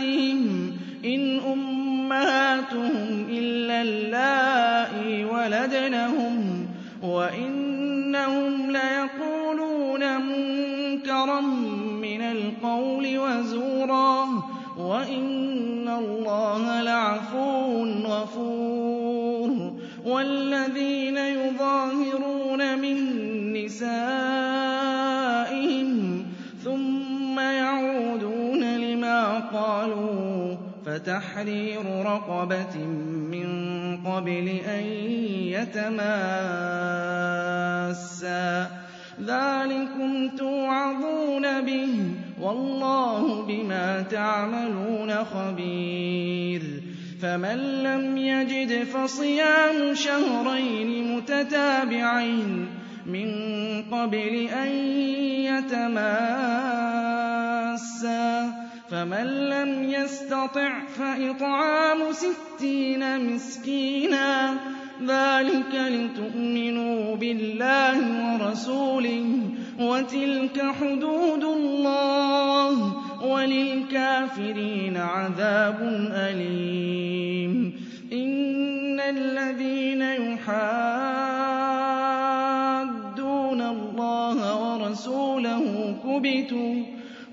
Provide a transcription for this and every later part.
أمهاتهم إن أمهاتهم إلا اللائي ولدنهم وإنهم ليقولون منكرا من القول وزورا وإن الله لعفو غفور والذين يظاهرون من نسائهم قالوا فتحرير رقبة من قبل أن يتماسا. ذلكم توعظون به والله بما تعملون خبير. فمن لم يجد فصيام شهرين متتابعين من قبل أن يتماسا. فمن لم يستطع فإطعام ستين مسكينا. ذلك لتؤمنوا بالله ورسوله وتلك حدود الله وللكافرين عذاب أليم. إن الذين يحادون الله ورسوله كبتوا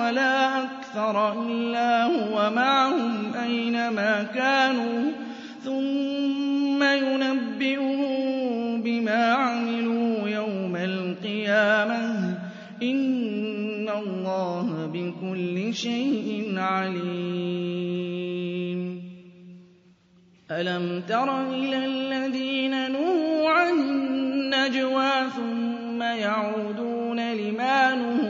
ولا أكثر إلا هو معهم أينما كانوا ثم ينبئهم بما عملوا يوم القيامة. إن الله بكل شيء عليم. ألم تر إلى الذين نهوا عن النجوى ثم يعودون لما نهوا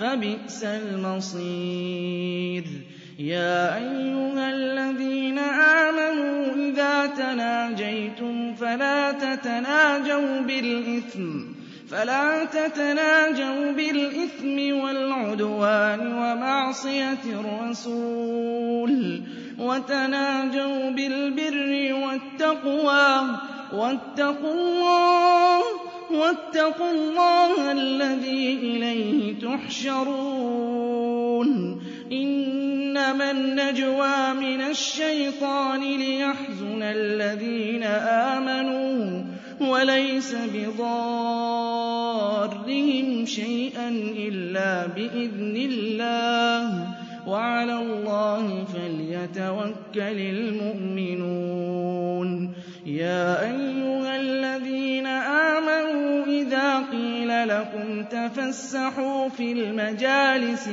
فبئس المصير. يا أيها الذين آمنوا إذا تناجيتم فلا تتناجوا بالإثم فلا تتناجوا بالإثم والعدوان ومعصية الرسول وتناجوا بالبر والتقوى واتقوا الله واتقوا الله الذي إليه تحشرون. إنما النجوى من الشيطان ليحزن الذين آمنوا وليس بضارهم شيئا إلا بإذن الله. وعلى الله فليتوكل المؤمنون. يا أيها لَكُمْ تَفَسَّحُوا فِي الْمَجَالِسِ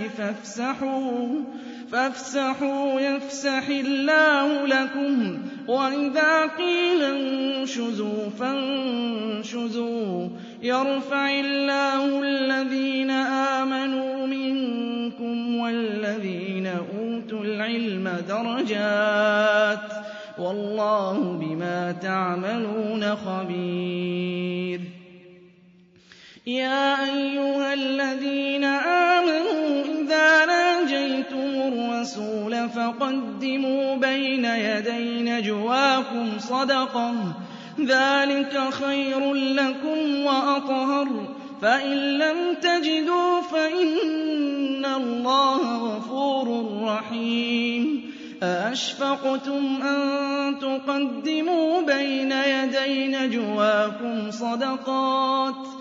فَافْسَحُوا يَفْسَحِ اللَّهُ لَكُمْ ۖ. وَإِذَا قِيلَ انشُزُوا فَانشُزُوا ۗ. يَرْفَعِ اللَّهُ الَّذِينَ آمَنُوا مِنكُمْ وَالَّذِينَ أُوتُوا الْعِلْمَ دَرَجَاتٍ ۚ. وَاللَّهُ بِمَا تَعْمَلُونَ خَبِيرٌ. يَا أَيُّهَا الَّذِينَ آمَنُوا إِذَا نَاجَيْتُمُ الرَّسُولَ فَقَدِّمُوا بَيْنَ يَدَيْ نَجْوَاكُمْ صَدَقَةً ۚ ذَٰلِكَ خَيْرٌ لَّكُمْ وَأَطْهَرُ ۚ. فَإِن لَّمْ تَجِدُوا فَإِنَّ اللَّهَ غَفُورٌ رَّحِيمٌ. أَأَشْفَقْتُمْ أَن تُقَدِّمُوا بَيْنَ يَدَيْ نَجْوَاكُمْ صَدَقَاتٍ ۚ؟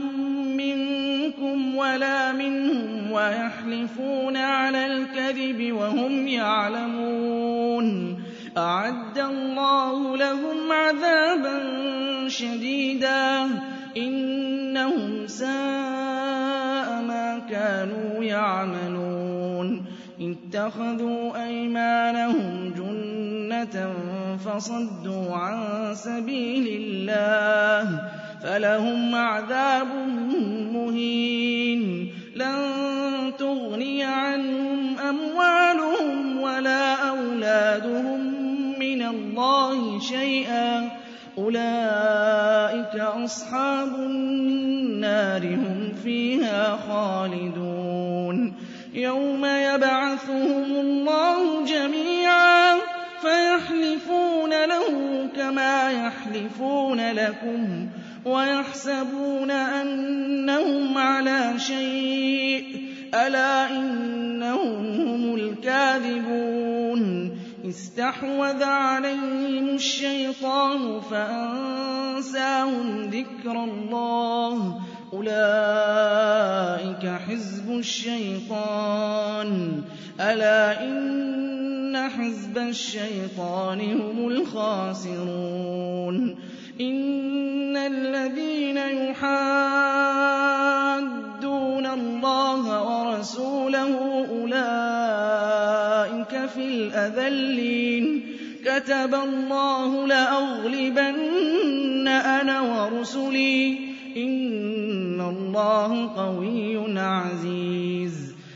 وَلَا مِنْهُمْ وَيَحْلِفُونَ عَلَى الْكَذِبِ وَهُمْ يَعْلَمُونَ. أَعَدَّ اللَّهُ لَهُمْ عَذَابًا شَدِيدًا ۖ. إِنَّهُمْ سَاءَ مَا كَانُوا يَعْمَلُونَ. اتَّخَذُوا أَيْمَانَهُمْ جُنَّةً فَصَدُّوا عَن سَبِيلِ اللَّهِ ۖ. فَلَهُمْ عَذَابٌ مُّهِينٌ. لَّن تُغْنِيَ عَنْهُمْ أَمْوَالُهُمْ وَلَا أَوْلَادُهُم مِّنَ اللَّهِ شَيْئًا ۚ. أُولَٰئِكَ أَصْحَابُ النَّارِ ۖ هُمْ فِيهَا خَالِدُونَ. يَوْمَ يَبْعَثُهُمُ اللَّهُ جَمِيعًا فَيَحْلِفُونَ لَهُ كَمَا يَحْلِفُونَ لَكُمْ وَيَحْسَبُونَ أَنَّهُمْ عَلَىٰ شَيْءٍ ۚ أَلَا إِنَّهُمْ هُمُ الْكَاذِبُونَ اسْتَحْوَذَ عَلَيْهِمُ الشَّيْطَانُ فَأَنسَاهُمْ ذِكْرَ اللَّهِ ۚ أُولَٰئِكَ حِزْبُ الشَّيْطَانِ ۚ أَلَا إِنَّ حِزْبَ الشَّيْطَانِ هُمُ الْخَاسِرُونَ إِنَّ الَّذِينَ يُحَادُّونَ اللَّهَ وَرَسُولَهُ أُولَٰئِكَ فِي الْأَذَلِّينَ كَتَبَ اللَّهُ لَأَغْلِبَنَّ أَنَا وَرُسُلِي ۚ إِنَّ اللَّهَ قَوِيٌّ عَزِيزٌ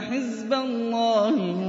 حِزْبَ اللَّهِ.